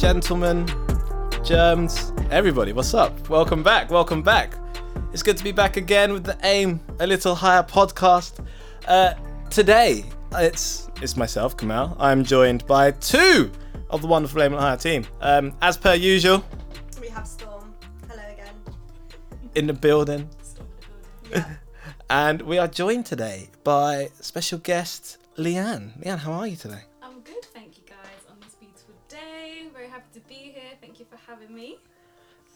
gentlemen, germs, everybody, what's up? Welcome back, welcome back. It's good to be back again with the Aim a Little Higher podcast. Uh, today, it's it's myself, Kamal. I'm joined by two of the wonderful Aim a Little Higher team. Um, as per usual, We have Storm. Hello again. in the building, Yeah. and we are joined today by special guest Leanne. Leanne, how are you today? For having me.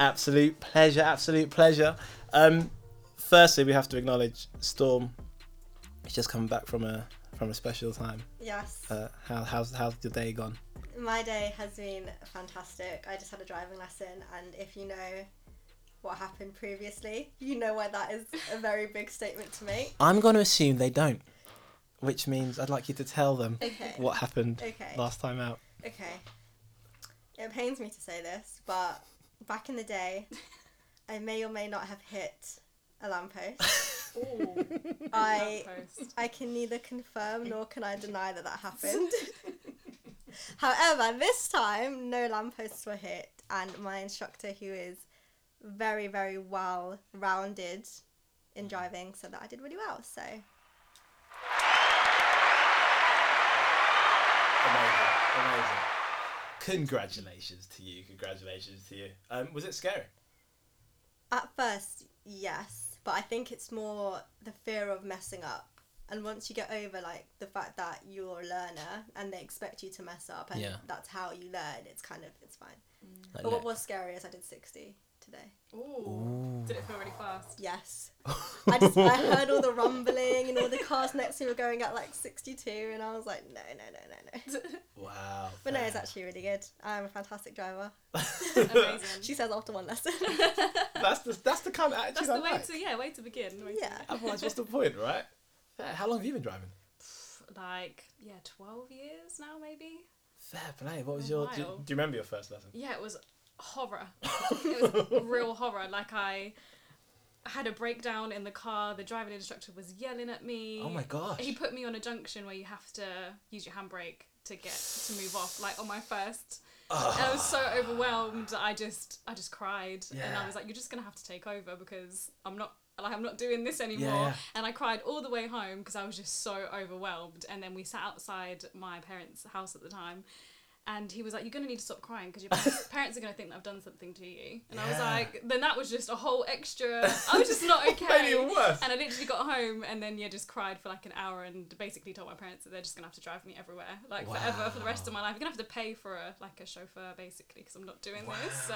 Absolute pleasure, absolute pleasure. Um, firstly, we have to acknowledge Storm. She's just coming back from a from a special time. yes. Uh, how how's how's your day gone? My day has been fantastic. I just had a driving lesson, and if you know what happened previously, you know why that is a very big statement to make. I'm going to assume they don't, which means I'd like you to tell them Okay. what happened Okay. last time out. Okay. It pains me to say this, but back in the day, I may or may not have hit a lamppost. Ooh, I lamppost. I can neither confirm nor can I deny that that happened. However, this time no lampposts were hit, and my instructor, who is very very well rounded in mm-hmm. driving, said that I did really well. So Amazing, amazing. Congratulations to you. Congratulations to you. Um, was it scary? at first, yes, but I think it's more the fear of messing up. And once you get over like the fact that you're a learner and they expect you to mess up and Yeah. that's how you learn, it's kind of it's fine. Like, But what was scary is I did sixty today. Ooh. Did it feel really fast? Yes. I just I heard all the rumbling and all the cars next to me were going at like 62 and I was like no no no no no. wow. But no, it's actually really good. I'm a fantastic driver. Amazing. She says after one lesson. that's the that's the kind of attitude That's I the way like. to yeah, way to begin. Way to Yeah. Otherwise, what's the point, right? Fair. How long have you been driving? like yeah, twelve years now maybe. Fair play. What was A your? Do you, do you remember your first lesson? Yeah, it was horror. it was real horror. Like I had a breakdown in the car. The driving instructor was yelling at me. Oh my gosh. He put me on a junction where you have to use your handbrake to get to move off. Like on my first, and I was so ah. overwhelmed. I just, I just cried, and I was like, "You're just gonna have to take over because I'm not." Like I'm not doing this anymore, yeah. and I cried all the way home because I was just so overwhelmed. And then we sat outside my parents' house at the time, and he was like, "You're gonna need to stop crying because your parents, are gonna think that I've done something to you." And I was like, "Then that was just a whole extra." I was just not Made okay. even worse. And I literally got home and then yeah, just cried for like an hour and basically told my parents that they're just gonna have to drive me everywhere, like forever for the rest of my life. You're gonna have to pay for a like a chauffeur basically because I'm not doing this. So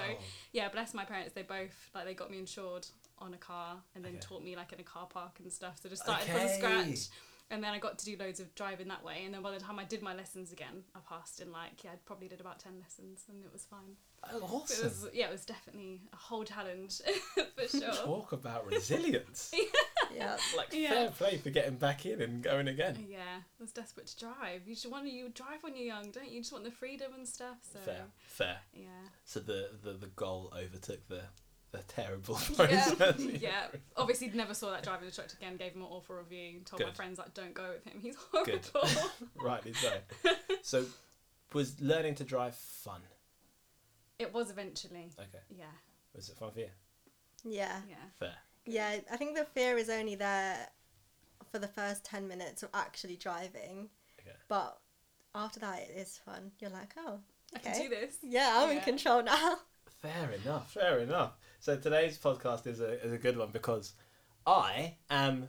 yeah, bless my parents. They both like they got me insured on a car and then Okay. taught me like in a car park and stuff. So just started from scratch. And then I got to do loads of driving that way. And then by the time I did my lessons again, I passed in like yeah, I probably did about ten lessons and it was fine. Oh, It awesome. was yeah, it was definitely a whole challenge for sure. Talk about resilience. yeah. like Yeah. fair play for getting back in and going again. Yeah, I was desperate to drive. You just want to you drive when you're young, don't you? You just want the freedom and stuff. So Fair, fair. yeah, So the, the, the goal overtook the the terrible yeah, process. yeah. Obviously, never saw that driving instructor again. Gave him an awful review. Told my friends like, don't go with him. He's horrible. Rightly so. So, was learning to drive fun? it was eventually. Okay. Yeah, Was it fun for you? Yeah. yeah. Fair. Yeah, I think the fear is only there for the first 10 minutes of actually driving. Okay. But after that, it is fun. You're like, oh, I can do this. Yeah, I'm in control now. Fair enough. Fair enough. So today's podcast is a is a good one because I am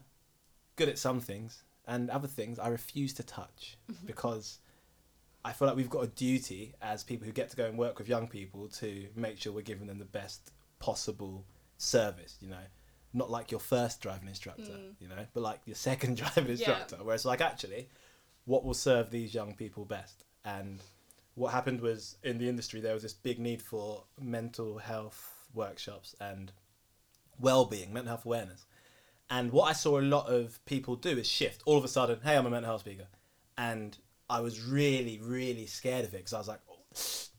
good at some things and other things I refuse to touch because I feel like we've got a duty as people who get to go and work with young people to make sure we're giving them the best possible service. You know, not like your first driving instructor, Mm. you know, but like your second driving Yeah. instructor. Where it's like actually, what will serve these young people best and what happened was in the industry there was this big need for mental health workshops and well-being mental health awareness and what i saw a lot of people do is shift all of a sudden hey i'm a mental health speaker and i was really really scared of it because i was like oh,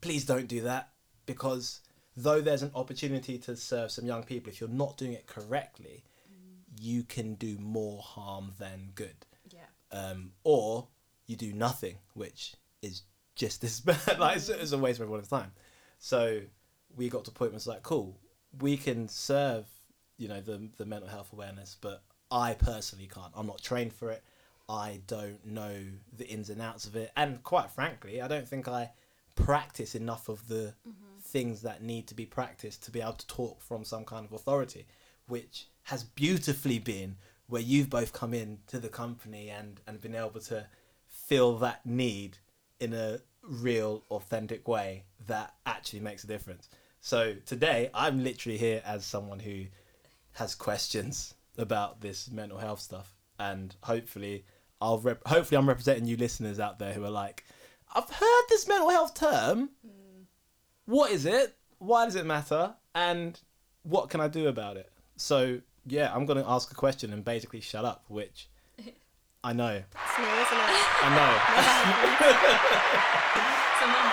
please don't do that because though there's an opportunity to serve some young people if you're not doing it correctly you can do more harm than good Yeah. um, or you do nothing, which is just as bad. like it's, it's a waste of everyone's time. So we got to a point where it's like, cool, we can serve, you know, the the mental health awareness, but I personally can't. I'm not trained for it. I don't know the ins and outs of it, and quite frankly, I don't think I practice enough of the mm-hmm. things that need to be practiced to be able to talk from some kind of authority, which has beautifully been where you've both come in to the company and and been able to feel that need in a real authentic way that actually makes a difference. So today I'm literally here as someone who has questions about this mental health stuff and hopefully I'll rep- hopefully I'm representing you listeners out there who are like I've heard this mental health term. Hmm. What is it? Why does it matter? And what can I do about it? So yeah, I'm gonna ask a question and basically shut up, which I know. It's new, isn't it? I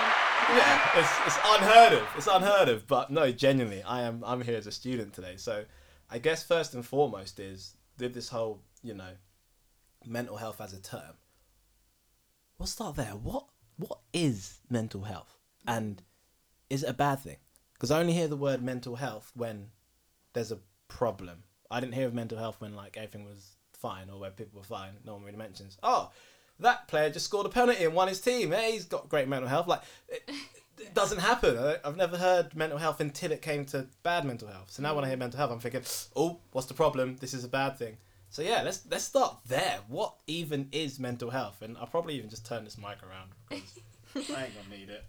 know. Yeah, it's, it's unheard of. It's unheard of. But no, genuinely, I am I'm here as a student today. So I guess first and foremost is with this whole you know mental health as a term. We'll start there. What what is mental health, and is it a bad thing? Because I only hear the word mental health when there's a problem. I didn't hear of mental health when like everything was fine or where people were fine. No one really mentions. Oh, that player just scored a penalty and won his team. Hey, he's got great mental health. Like it, it doesn't happen. I, I've never heard mental health until it came to bad mental health. So now when I hear mental health, I'm thinking, oh, what's the problem? This is a bad thing. So yeah, let's let's start there. What even is mental health? And I'll probably even just turn this mic around because I ain't gonna need it.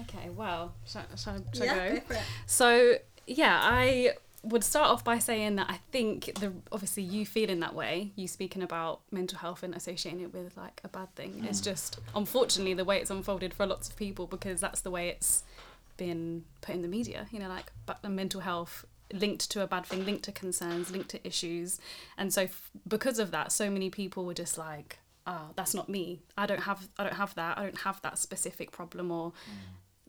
Okay, well, shall, shall, shall yeah, I go? go. So yeah, I would start off by saying that I think the obviously you feeling that way, you speaking about mental health and associating it with like a bad thing. It's mm. just unfortunately the way it's unfolded for lots of people because that's the way it's been put in the media. You know, like but mental health linked to a bad thing, linked to concerns, linked to issues, and so f- because of that, so many people were just like. Oh, that's not me. I don't have. I don't have that. I don't have that specific problem, or mm.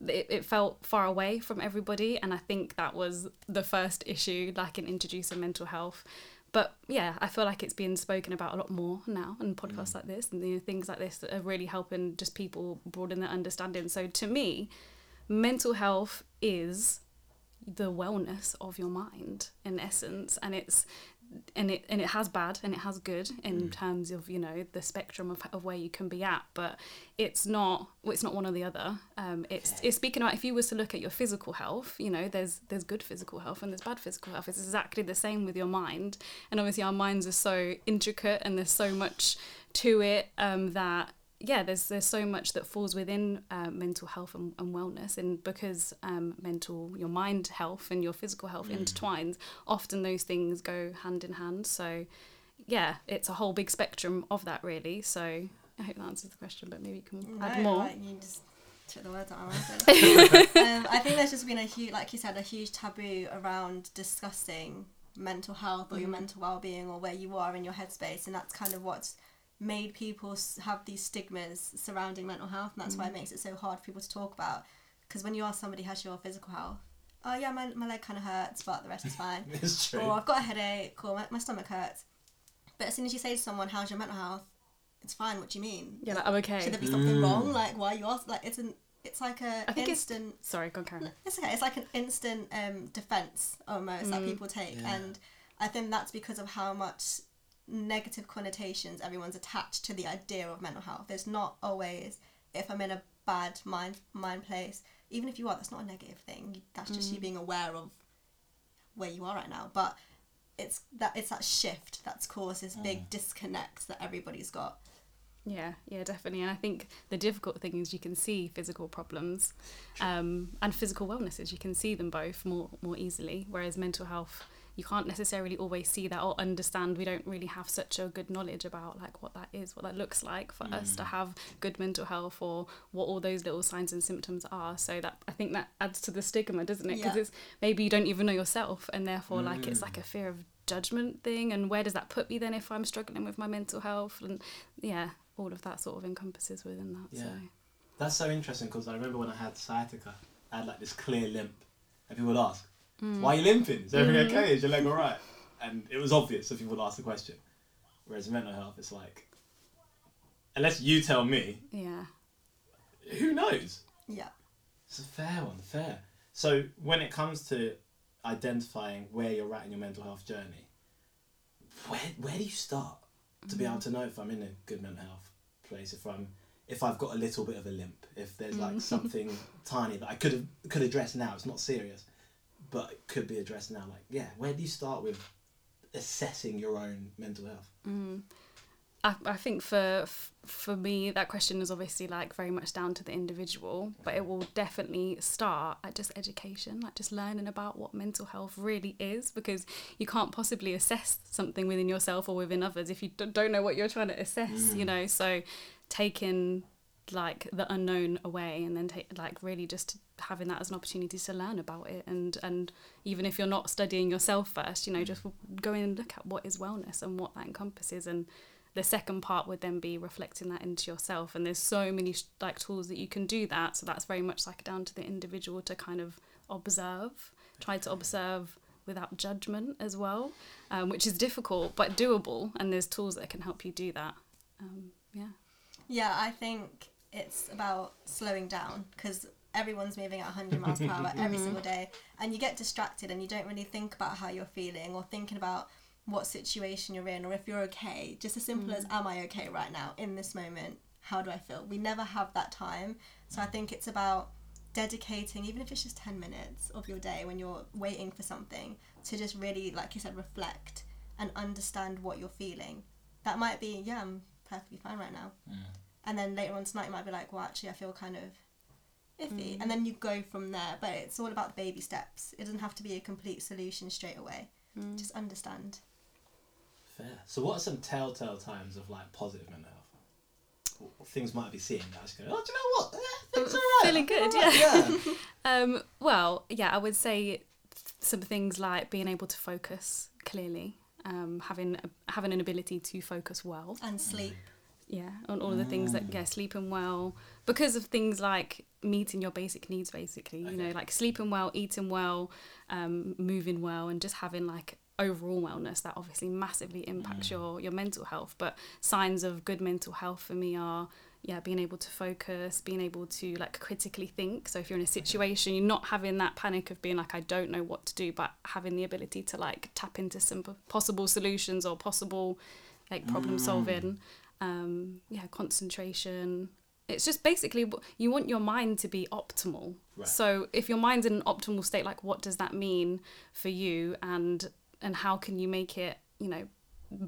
It, it felt far away from everybody and i think that was the first issue like in introducing mental health. But yeah i feel like it's being spoken about a lot more now and podcasts mm. like this and you know, things like this that are really helping just people broaden their understanding. So to me mental health is the wellness of your mind in essence and it's and it and it has bad and it has good in terms of you know the spectrum of, of where you can be at but it's not well, it's not one or the other. Um it's it's speaking about if you was to look at your physical health you know there's there's good physical health and there's bad physical health. It's exactly the same with your mind. And obviously our minds are so intricate and there's so much to it um that yeah, there's there's so much that falls within uh, mental health and, and wellness, and because um, mental your mind health and your physical health intertwines, often those things go hand in hand. So, yeah, it's a whole big spectrum of that really. So I hope that answers the question, but maybe you can add more. Like, you just took the words out of my mouth. um, I think there's just been a huge, like you said, a huge taboo around discussing mental health or your mental well-being or where you are in your headspace, and that's kind of what's made people have these stigmas surrounding mental health, and that's why it mm. makes it so hard for people to talk about. Because when you ask somebody how's your physical health, oh yeah, my, my leg kind of hurts, but the rest is fine. It's true. or I've got a headache, or my, my stomach hurts. But as soon as you say to someone, how's your mental health? It's fine. What do you mean? Yeah, like, I'm okay. Should there be something mm. wrong? Like why you ask? Like it's an it's like a I think it's- instant. Sorry, go on, Karen. It's okay. It's like an instant um, defense almost that mm. people take, Yeah. and I think that's because of how much negative connotations everyone's attached to the idea of mental health. There's not always if I'm in a bad mind mind place. Even if you are, that's not a negative thing. That's just you being aware of where you are right now. But it's that it's that shift that's caused this big disconnect that everybody's got. Yeah, yeah, definitely. And I think the difficult thing is you can see physical problems um, and physical wellnesses. You can see them both more more easily. Whereas mental health, you can't necessarily always see that or understand. We don't really have such a good knowledge about like what that is, what that looks like for us to mm. have good mental health or what all those little signs and symptoms are. So that I think that adds to the stigma, doesn't it? Because Yeah. it's maybe you don't even know yourself, and therefore like it's like a mm. fear of judgment thing. And where does that put me then if I'm struggling with my mental health? And yeah, all of that sort of encompasses within that. So Yeah. That's so interesting because I remember when I had sciatica, I had like this clear limp, and people would ask, Hmm. "Why are you limping? Is everything hmm. okay? Is your leg all right?" And it was obvious if people would ask the question. Whereas mental health, it's like, unless you tell me, yeah, who knows? Yeah. It's a fair one, fair. So when it comes to identifying where you're at in your mental health journey, where where do you start to be hmm. able to know if I'm in a good mental health place? If I'm if I've got a little bit of a limp, if there's like something tiny that I could have could address now, it's not serious, but it could be addressed now. Like yeah, where do you start with assessing your own mental health? Mm. I, I think for for me that question is obviously like very much down to the individual but it will definitely start at just education like just learning about what mental health really is because you can't possibly assess something within yourself or within others if you don't know what you're trying to assess you mm. know so taking like the unknown away and then take like really just having that as an opportunity to learn about it and and even if you're not studying yourself first you know just go in and look at what is wellness and what that encompasses. And the second part would then be reflecting that into yourself. And there's so many like tools that you can do that. So that's very much like down to the individual to kind of observe try to observe without judgment as well um, which is difficult but doable. And there's tools that can help you do that. Um, yeah. Yeah, I think it's about slowing down because everyone's moving at 100 miles per hour every single day, and you get distracted and you don't really think about how you're feeling or thinking about what situation you're in or if you're okay. Just as simple as, mm. am I okay right now in this moment? How do I feel? We never have that time. So I think it's about dedicating, even if it's just 10 minutes of your day when you're waiting for something, to just really, like you said, reflect and understand what you're feeling. That might be, yeah, I'm perfectly fine right now. And then later on tonight, you might be like, well, actually, I feel kind of iffy. And then you go from there. But it's all about the baby steps. It doesn't have to be a complete solution straight away. Just understand. Fair. So what are some telltale times of like positive mental health? Things might be seeing that. I just go, oh, do you know what? Eh, things are right. Feeling good, Alright, yeah. yeah. Um, well, yeah, I would say some things like being able to focus clearly, um, having having an ability to focus well, And sleep. Yeah, on all of the things that yeah, sleeping well because of things like meeting your basic needs, basically. You know, like sleeping well, eating well, um, moving well, and just having like overall wellness that obviously massively impacts mm. your your mental health. But signs of good mental health for me are yeah being able to focus being able to like critically think. So if you're in a situation you're not having that panic of being like i don't know what to do but having the ability to like tap into some possible solutions or possible like problem mm. solving um yeah concentration. It's just basically you want your mind to be optimal. Right. so if your mind's in an optimal state like what does that mean for you? And and how can you make it you know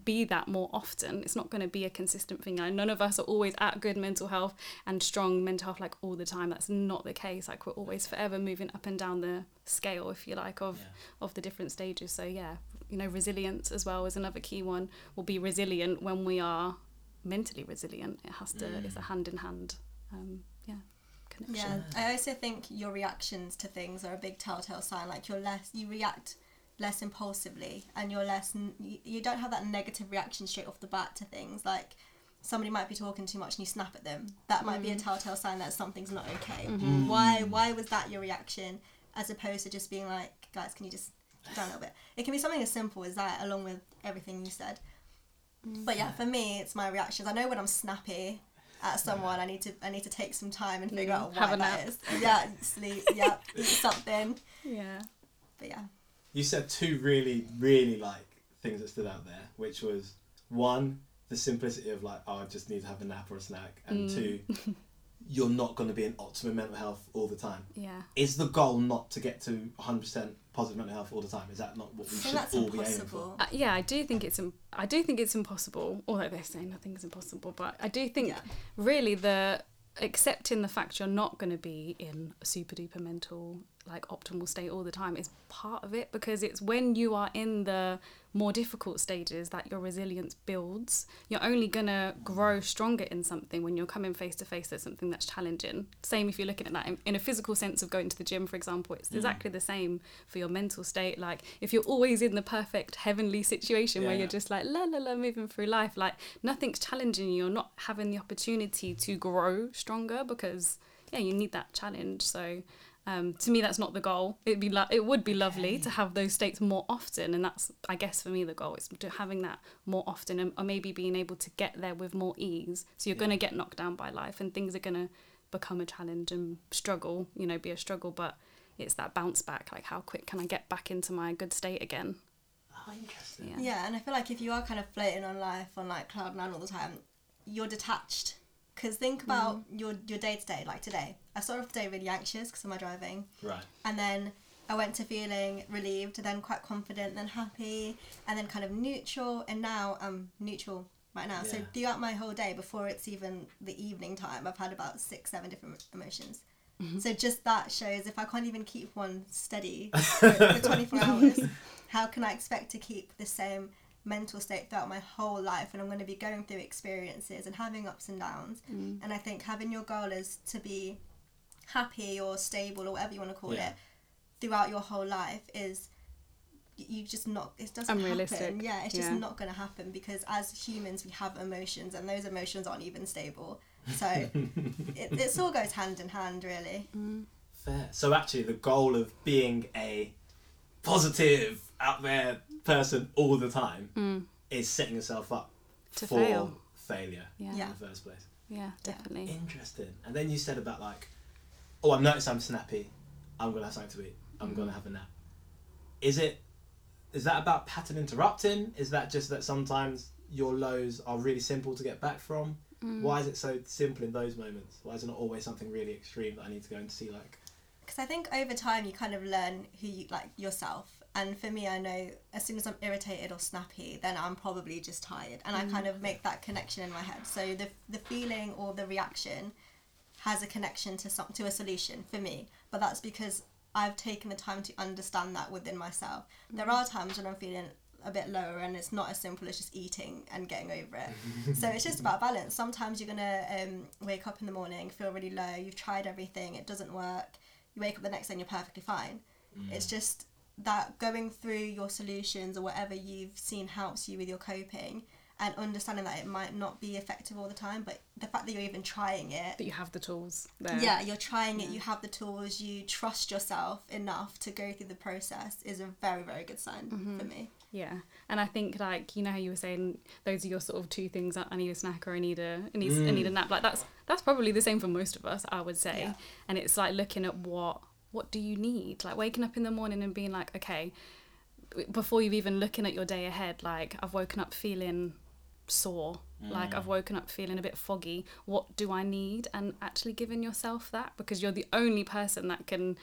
be that more often? It's not going to be a consistent thing. Like, none of us are always at good mental health and strong mental health like all the time. That's not the case. Like we're always forever moving up and down the scale if you like of Yeah. of the different stages. So yeah you know resilience as well is another key one. We'll be resilient when we are mentally resilient it has to it's a mm. hand in hand um yeah connection Yeah, I also think your reactions to things are a big telltale sign. Like you're less, you react less impulsively, and you're less. You, you don't have that negative reaction straight off the bat to things. Like somebody might be talking too much and you snap at them. That might be a mm. telltale sign that something's not okay. Mm-hmm. Mm. Why? Why was that your reaction, as opposed to just being like, guys, can you just calm down a little bit? It can be something as simple as that, along with everything you said. But yeah, for me, it's my reactions. I know when I'm snappy at someone, I need to I need to take some time and figure Mm, out have why a that nap. is. Yeah, sleep. Yeah, eat something. yeah But yeah, You said two really, really like things that stood out there, which was one, the simplicity of like, oh, I just need to have a nap or a snack, and Mm. two, you're not going to be in optimum mental health all the time. yeah Is the goal not to get to 100% positive mental health all the time? Is that not what we I should think that's all be aiming for? Uh, yeah, I do think it's Im- I do think it's impossible. Although they say nothing is impossible, but I do think Yeah. really the accepting the fact you're not going to be in a super duper mental like optimal state all the time is part of it because it's when you are in the more difficult stages that your resilience builds. You're only going to grow stronger in something when you're coming face to face with something that's challenging. Same if you're looking at that in, in a physical sense of going to the gym for example it's mm. exactly the same for your mental state. Like if you're always in the perfect heavenly situation where you're just like la la la moving through life like nothing's challenging you. You're not having the opportunity to grow stronger because yeah you need that challenge. So um, to me that's not the goal it'd be lo- it would be lovely to have those states more often and that's i guess for me the goal is to having that more often and, or maybe being able to get there with more ease so you're going to get knocked down by life and things are going to become a challenge and struggle you know be a struggle but it's that bounce back. Like how quick can I get back into my good state again? Oh, interesting. Yeah. Yeah, and I feel like if you are kind of floating on life on like cloud nine all the time, you're detached. Because think about your your day to day. Like today, I started off the day really anxious because of my driving, Right. and then I went to feeling relieved, then quite confident, then happy, and then kind of neutral, and now I'm neutral right now. So throughout my whole day, before it's even the evening time, I've had about six, seven different emotions. Mm-hmm. So just that shows if I can't even keep one steady for, for 24 hours, how can I expect to keep the same mental state throughout my whole life? And I'm going to be going through experiences and having ups and downs. Mm. And I think having your goal is to be happy or stable or whatever you want to call Yeah. it throughout your whole life is you just not it doesn't Unrealistic. happen yeah it's just Yeah. not going to happen because as humans we have emotions and those emotions aren't even stable so it, it all goes hand in hand really Fair. So actually, the goal of being a positive, out there person all the time is setting yourself up Mm. To for fail. failure Yeah. in the first place. Yeah, definitely. Interesting. And then you said about like, oh, I've noticed I'm snappy. I'm gonna have something to eat. I'm gonna mm. have a nap. Is it? Is that about pattern interrupting? Is that just that sometimes your lows are really simple to get back from? Mm. Why is it so simple in those moments? Why is it not always something really extreme that I need to go and see like? because i think over time you kind of learn who you like yourself and for me i know as soon as i'm irritated or snappy then i'm probably just tired and i kind mm. of make that connection in my head so the, the feeling or the reaction has a connection to some to a solution for me. But that's because i've taken the time to understand that within myself. There are times when i'm feeling a bit lower and it's not as simple as just eating and getting over it. So it's just about balance. Sometimes you're gonna um, wake up in the morning feel really low you've tried everything it doesn't work you wake up the next day and you're perfectly fine. It's just that going through your solutions or whatever you've seen helps you with your coping and understanding that it might not be effective all the time but the fact that you're even trying it That you have the tools there. yeah you're trying it you have the tools you trust yourself enough to go through the process is a very very good sign for mm-hmm. me Yeah, and I think like you know how you were saying those are your sort of two things. I need a snack or I need a I need, I need a mm. nap. Like that's that's probably the same for most of us, I would say. Yeah. And it's like looking at what what do you need? Like waking up in the morning and being like, okay, before you've even looking at your day ahead, like I've woken up feeling sore like i've woken up feeling a bit foggy. What do i need? And actually giving yourself that because you're the only person that can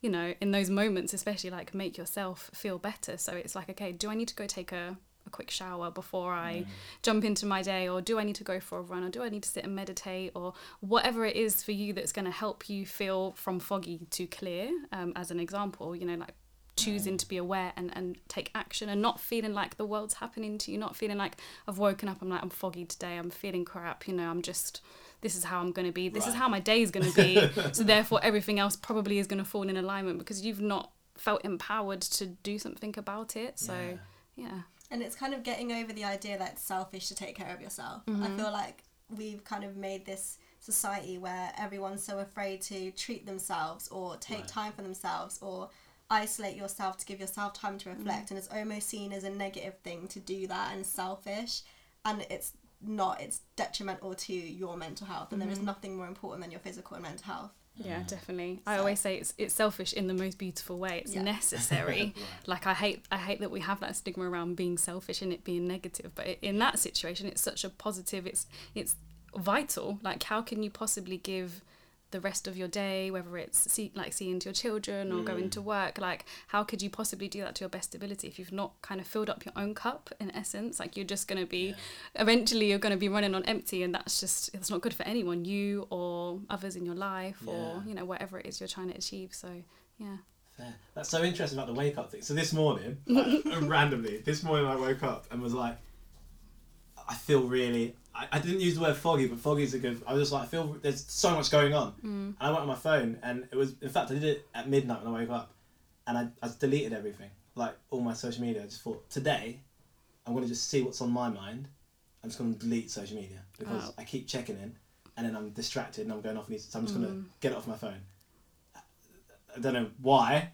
you know in those moments especially like make yourself feel better. So it's like okay do i need to go take a, a quick shower before i jump into my day? Or do i need to go for a run? Or do i need to sit and meditate? Or whatever it is for you that's going to help you feel from foggy to clear um, as an example you know like choosing to be aware and, and take action and not feeling like the world's happening to you not feeling like i've woken up i'm like i'm foggy today i'm feeling crap you know i'm just this is how i'm going to be this is how my day is going to be. So therefore everything else probably is going to fall in alignment because you've not felt empowered to do something about it. So yeah, and it's kind of getting over the idea that it's selfish to take care of yourself. I mm-hmm. feel like we've kind of made this society where everyone's so afraid to treat themselves or take Right. time for themselves or isolate yourself to give yourself time to mm. reflect and it's almost seen as a negative thing to do that and selfish and it's not it's detrimental to your mental health and there is mm-hmm. nothing more important than your physical and mental health Yeah, mm-hmm. definitely. I always say it's it's selfish in the most beautiful way. It's Yeah. necessary. Like I hate I hate that we have that stigma around being selfish and it being negative. But i- in that situation, it's such a positive. It's it's vital. Like how can you possibly give the rest of your day, whether it's see, like seeing to your children or going mm. to work, like how could you possibly do that to your best ability if you've not kind of filled up your own cup in essence? Like you're just going to be, eventually you're going to be running on empty, and that's just it's not good for anyone, you or others in your life or you know whatever it is you're trying to achieve. So yeah, Fair. That's so interesting about the wake up thing. So this morning, like, randomly, this morning I woke up and was like, I feel really. I, I didn't use the word foggy, but foggy is a good. I was just like, I feel there's so much going on. Hmm. And I went on my phone, and it was. In fact, I did it at midnight when I woke up, and I, I deleted everything, like all my social media. I just thought today, I'm gonna just see what's on my mind. I'm just gonna delete social media because Wow. I keep checking in, and then I'm distracted and I'm going off. these- So I'm just gonna hmm. get it off my phone. I don't know why,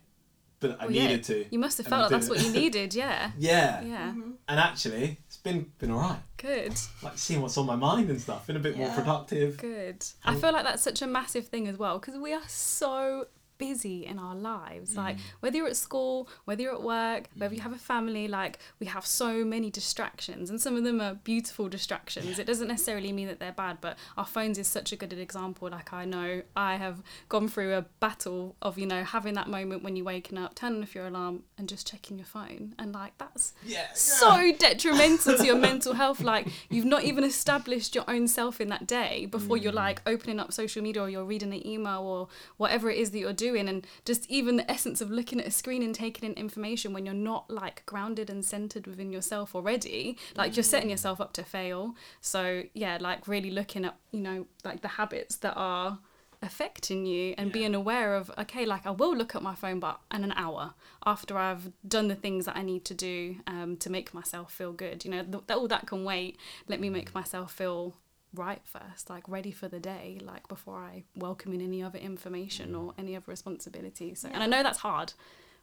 but I Well, yeah, needed to. you must have felt like that's what you needed. Yeah, Yeah. yeah, mm-hmm. And actually, it's been been alright. good. Like seeing what's on my mind and stuff. Been a bit more productive. Good. I feel like that's such a massive thing as well because we are so busy in our lives. Mm. Like whether you're at school, whether you're at work, whether you mm. have a family, like we have so many distractions and some of them are beautiful distractions. It doesn't necessarily mean that they're bad, but our phones is such a good example. Like I know I have gone through a battle of, you know, having that moment when you're waking up, turning off your alarm and just checking your phone. And like that's Yeah. so detrimental to your mental health. Like you've not even established your own self in that day before you're mm. like opening up social media or you're reading an email or whatever it is that you're doing. Doing and just even the essence of looking at a screen and taking in information when you're not like grounded and centered within yourself already, like you're setting yourself up to fail. So yeah, like really looking at, you know, like the habits that are affecting you and Yeah. being aware of okay like i will look at my phone but in an hour after i've done the things that i need to do um, to make myself feel good you know th- all that can wait let me make myself feel right first like ready for the day like before i welcome in any other information or any other responsibility so and i know that's hard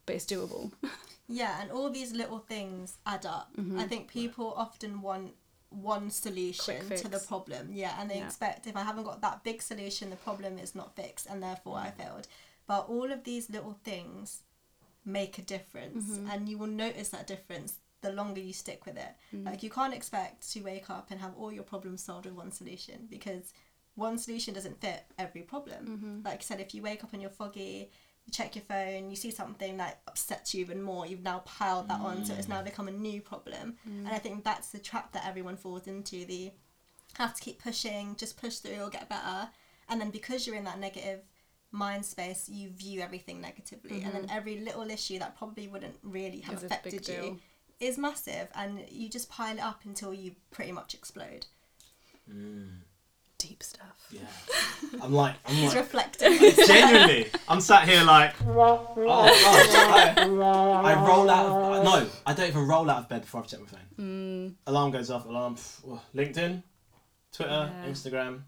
but it's doable Yeah, and all these little things add up. Mm-hmm. I think people often want one solution to the problem. Yeah, and they Yeah. expect if I haven't got that big solution, the problem is not fixed and therefore Mm. I failed. But all of these little things make a difference Mm-hmm. and you will notice that difference the longer you stick with it. Mm. Like you can't expect to wake up and have all your problems solved with one solution because one solution doesn't fit every problem. Mm-hmm. Like I said, if you wake up and you're foggy, you check your phone, you see something that upsets you even more, you've now piled that on, so it's now become a new problem. And I think that's the trap that everyone falls into. The have to keep pushing, just push through, it'll get better. And then because you're in that negative mind space, you view everything negatively. And then every little issue that probably wouldn't really have big affected deal. you is massive. And you just pile it up until you pretty much explode. Mm. deep stuff Yeah. I'm like, I'm He's like, reflecting. genuinely, I'm sat here like, oh gosh, I, I roll out of, no, I don't even roll out of bed before I've checked my phone. Mm. Alarm goes off, alarm, pff, LinkedIn, Twitter, Yeah. Instagram,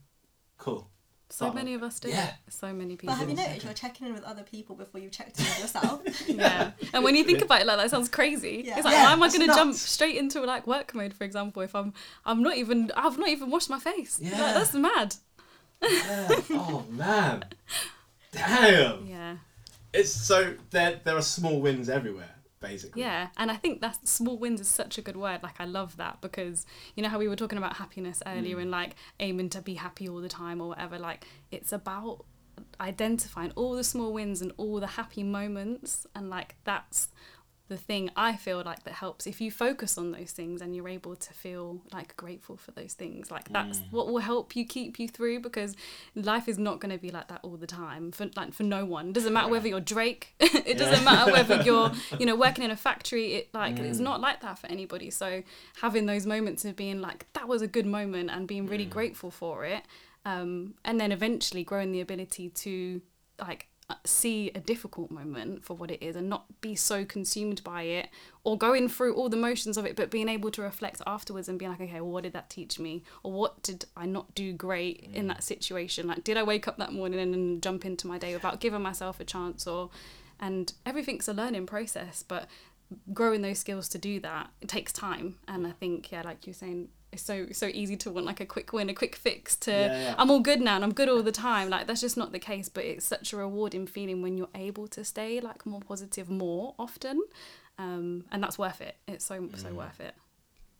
cool. So many of us do yeah. it so many people But have you noticed you're checking in with other people before you've checked in with yourself? yeah and when you think about it like that sounds crazy Yeah. it's like Yeah, why am i going to jump straight into like work mode for example if i'm i'm not even i've not even washed my face Like, Yeah. that's mad Yeah. oh man. Damn. yeah It's so there. There are small wins everywhere, basically. yeah and i think that small wins is such a good word like i love that because you know how we were talking about happiness earlier mm. and like aiming to be happy all the time or whatever like it's about identifying all the small wins and all the happy moments and like that's the thing I feel like that helps. If you focus on those things and you're able to feel like grateful for those things like that's mm. what will help you keep you through because life is not going to be like that all the time for like for no one. It doesn't matter whether you're Drake it doesn't matter whether you're you know working in a factory it like it's mm. not like that for anybody. So having those moments of being like that was a good moment and being really mm. grateful for it um, and then eventually growing the ability to like see a difficult moment for what it is and not be so consumed by it or going through all the motions of it but being able to reflect afterwards and be like okay well, what did that teach me? Or what did i not do great in mm. that situation? Like did i wake up that morning and then jump into my day without giving myself a chance or and everything's a learning process but growing those skills to do that it takes time and i think yeah like you're saying it's so so easy to want like a quick win a quick fix to Yeah, yeah. i'm all good now and i'm good all the time like that's just not the case but it's such a rewarding feeling when you're able to stay like more positive more often um and that's worth it it's so so Mm. worth it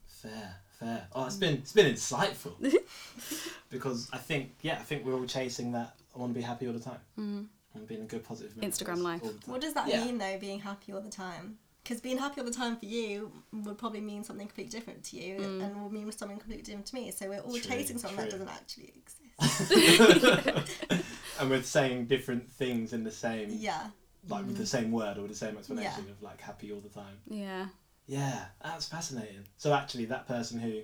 Fair, fair. Oh, it's been it's been insightful. because I think yeah, I think we're all chasing that. I want to be happy all the time. Mm. I want to be in a good positive. Instagram life. all the time. What does that Yeah. mean though, being happy all the time? Because being happy all the time for you would probably mean something completely different to you Mm. and will mean something completely different to me. So we're all True, chasing something that doesn't actually exist. and we're saying different things in the same Yeah. like with the same word or the same explanation of like happy all the time. yeah Yeah, that's fascinating. So actually, that person who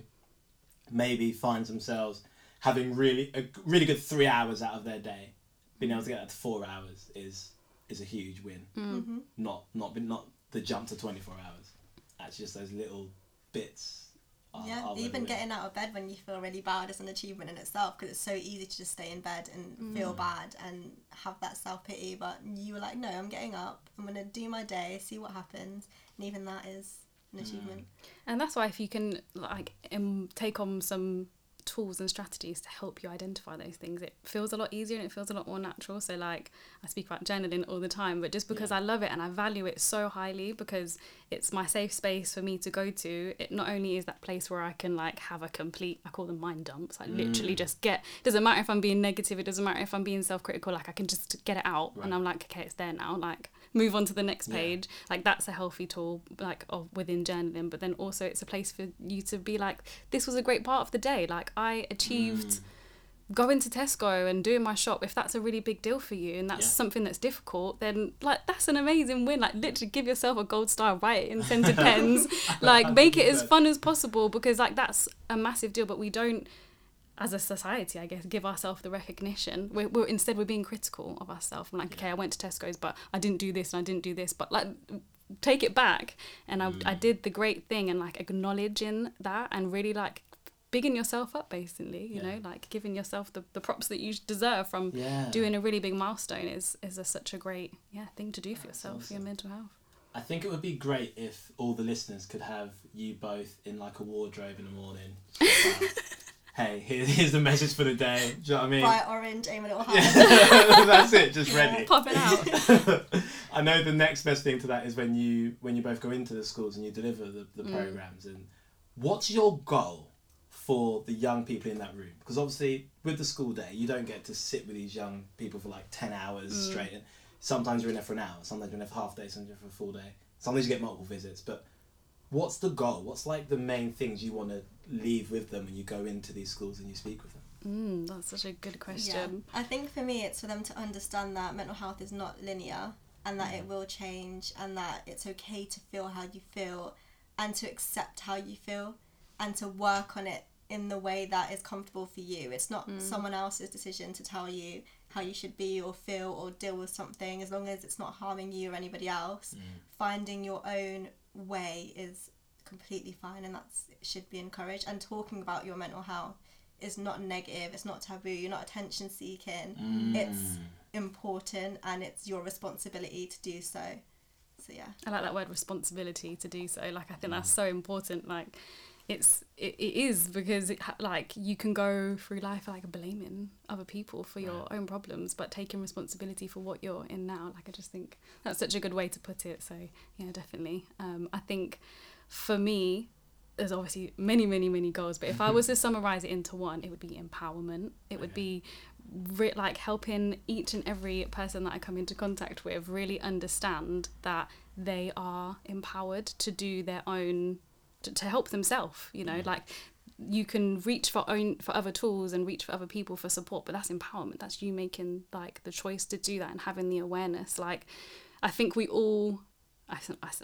maybe finds themselves having really a g- really good three hours out of their day, being able to get that to four hours is is a huge win. hmm Not not not the jump to twenty four hours. Actually, just those little bits. Are, yeah, are even getting out of bed when you feel really bad is an achievement in itself because it's so easy to just stay in bed and feel bad and have that self pity. But you were like, no, I'm getting up. I'm gonna do my day, see what happens, and even that is an achievement. and that's why if you can like um, take on some tools and strategies to help you identify those things, it feels a lot easier and it feels a lot more natural. So, like, I speak about journaling all the time, but just because Yeah. I love it and I value it so highly because it's my safe space for me to go to, it not only is that place where I can, like, have a complete, I call them mind dumps, literally Mm. just get, doesn't matter if I'm being negative, it doesn't matter if I'm being self critical, like, I can just get it out Right. and I'm like, okay, it's there now, like, move on to the next Yeah. page. Like, that's a healthy tool, like, of within journaling, but then also it's a place for you to be like, this was a great part of the day. Like, I achieved Mm. going to Tesco and doing my shop, if that's a really big deal for you and that's Yeah. something that's difficult, then like that's an amazing win. Like literally give yourself a gold star, write it in scented pens, like make it as fun as possible because like that's a massive deal. But we don't, as a society, I guess, give ourselves the recognition. We're, we're instead we're being critical of ourselves. I'm like, okay, I went to Tesco's, but I didn't do this and I didn't do this, but like take it back and I, I Mm. did the great thing and like acknowledging that and really like bigging yourself up basically you Yeah. know like giving yourself the, the props that you deserve from Yeah. doing a really big milestone is is a, such a great yeah thing to do for That's yourself for your mental health I think it would be great if all the listeners could have you both in like a wardrobe in the morning. Hey, here, here's the message for the day. Do you know what I mean? Bright orange, aim a little higher. Yeah, that's it. Just Yeah. ready. pop it out I know the next best thing to that is when you when you both go into the schools and you deliver the, the Mm. programs. And what's your goal for the young people in that room? Because obviously with the school day, you don't get to sit with these young people for like ten hours Mm. straight. And sometimes you're in there for an hour. Sometimes you're in there for half day. Sometimes you're in there for a full day. Sometimes you get multiple visits. But what's the goal? What's like the main things you want to leave with them when you go into these schools and you speak with them? mm, that's such a good question Yeah. I think for me, it's for them to understand that mental health is not linear and that it mm. will change and that it's okay to feel how you feel and to accept how you feel and to work on it in the way that is comfortable for you. It's not mm. someone else's decision to tell you how you should be or feel or deal with something as long as it's not harming you or anybody else. Mm. Finding your own way is completely fine and that should be encouraged and talking about your mental health is not negative it's not taboo you're not attention seeking mm. it's important and it's your responsibility to do so so yeah I like that word responsibility to do so. Like I think that's mm. so important. Like it's it, it is because it like you can go through life like blaming other people for your own problems, but taking responsibility for what you're in now. Like I just think that's such a good way to put it. So yeah, definitely. Um, I think for me. There's obviously many, many, many goals, but if I was to summarize it into one, it would be empowerment. It would be re- like helping each and every person that I come into contact with really understand that they are empowered to do their own to, to help themselves you know like you can reach for own for other tools and reach for other people for support but that's empowerment that's you making like the choice to do that and having the awareness like i think we all I,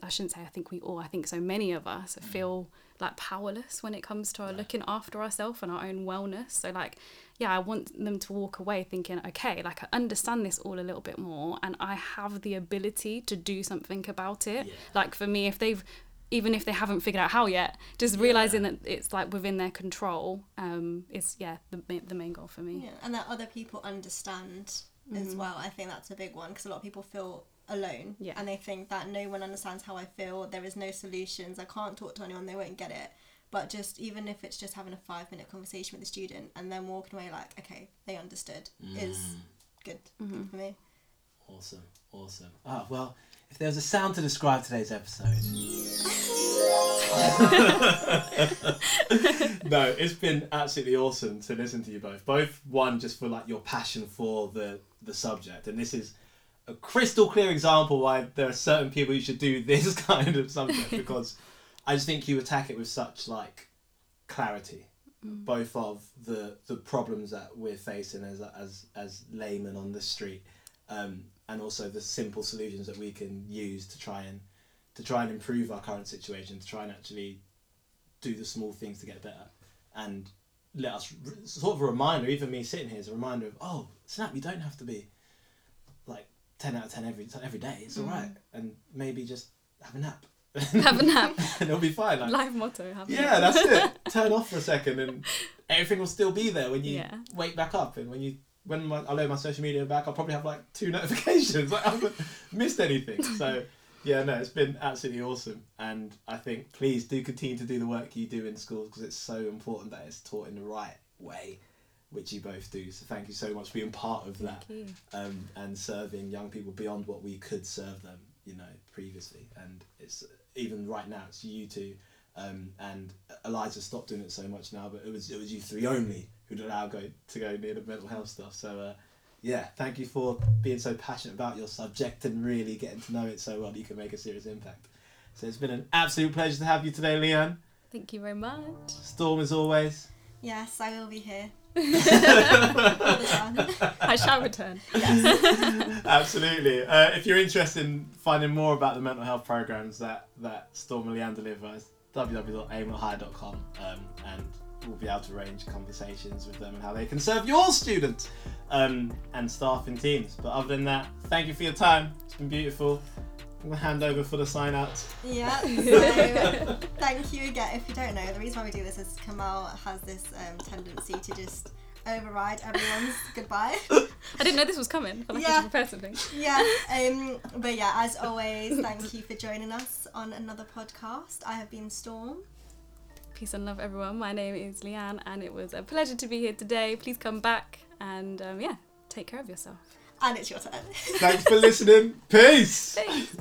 I shouldn't say I think we all, I think so many of us mm. feel like powerless when it comes to our looking after ourselves and our own wellness. So, like, yeah, I want them to walk away thinking, okay, like I understand this all a little bit more and I have the ability to do something about it. Yeah. Like, for me, if they've, even if they haven't figured out how yet, just realizing that it's like within their control um, is, yeah, the, the main goal for me. yeah and that other people understand as mm-hmm. well i think that's a big one because a lot of people feel alone Yeah. and they think that no one understands how i feel there is no solutions i can't talk to anyone they won't get it. But just even if it's just having a five minute conversation with the student and then walking away like okay they understood is mm. good, good for me Awesome, awesome. Ah, well, if there was a sound to describe today's episode. no, it's been absolutely awesome to listen to you both. Both one just for like your passion for the the subject, and this is a crystal clear example why there are certain people you should do this kind of subject because I just think you attack it with such like clarity, both of the the problems that we're facing as as as laymen on the street, um, and also the simple solutions that we can use to try and to try and improve our current situation, to try and actually do the small things to get better, and let us sort of a reminder. Even me sitting here is a reminder of oh snap, you don't have to be like ten out of ten every every day. It's all right, mm. and maybe just have a nap. Have a nap. and it'll be fine. Like, Life motto. Have yeah, that's it. Turn off for a second, and everything will still be there when you Yeah. wake back up. And when you when my, I load my social media back, I'll probably have like two notifications. Like I haven't missed anything. So yeah, no, it's been absolutely awesome. And I think please do continue to do the work you do in schools because it's so important that it's taught in the right way, which you both do. So thank you so much for being part of that Thank you. um, and serving young people beyond what we could serve them, you know, previously. And it's even right now, it's you two. Um, and Eliza stopped doing it so much now, but it was it was you three only who'd allow go to go near the mental health stuff. So uh, yeah, thank you for being so passionate about your subject and really getting to know it so well that you can make a serious impact. So it's been an absolute pleasure to have you today, Leanne. Thank you very much. Storm as always. Yes, I will be here. All the time. I shall return. Absolutely. Uh, if you're interested in finding more about the mental health programs that, that Storm and Leanne deliver, it's www.aimlhigh.com um, and we'll be able to arrange conversations with them and how they can serve your students um, and staff and teams. But other than that, thank you for your time. It's been beautiful. I'm going to hand over for the sign out. Yeah. So thank you again. If you don't know, the reason why we do this is Kamal has this um, tendency to just override everyone's goodbye. I didn't know this was coming. But I feel like I Yeah. should prepare something. yeah. Um, but yeah, as always, thank you for joining us on another podcast. I have been Storm. Peace and love, everyone. My name is Leanne, and it was a pleasure to be here today. Please come back and um, yeah, take care of yourself. And it's your turn. Thanks for listening. Peace. Thanks.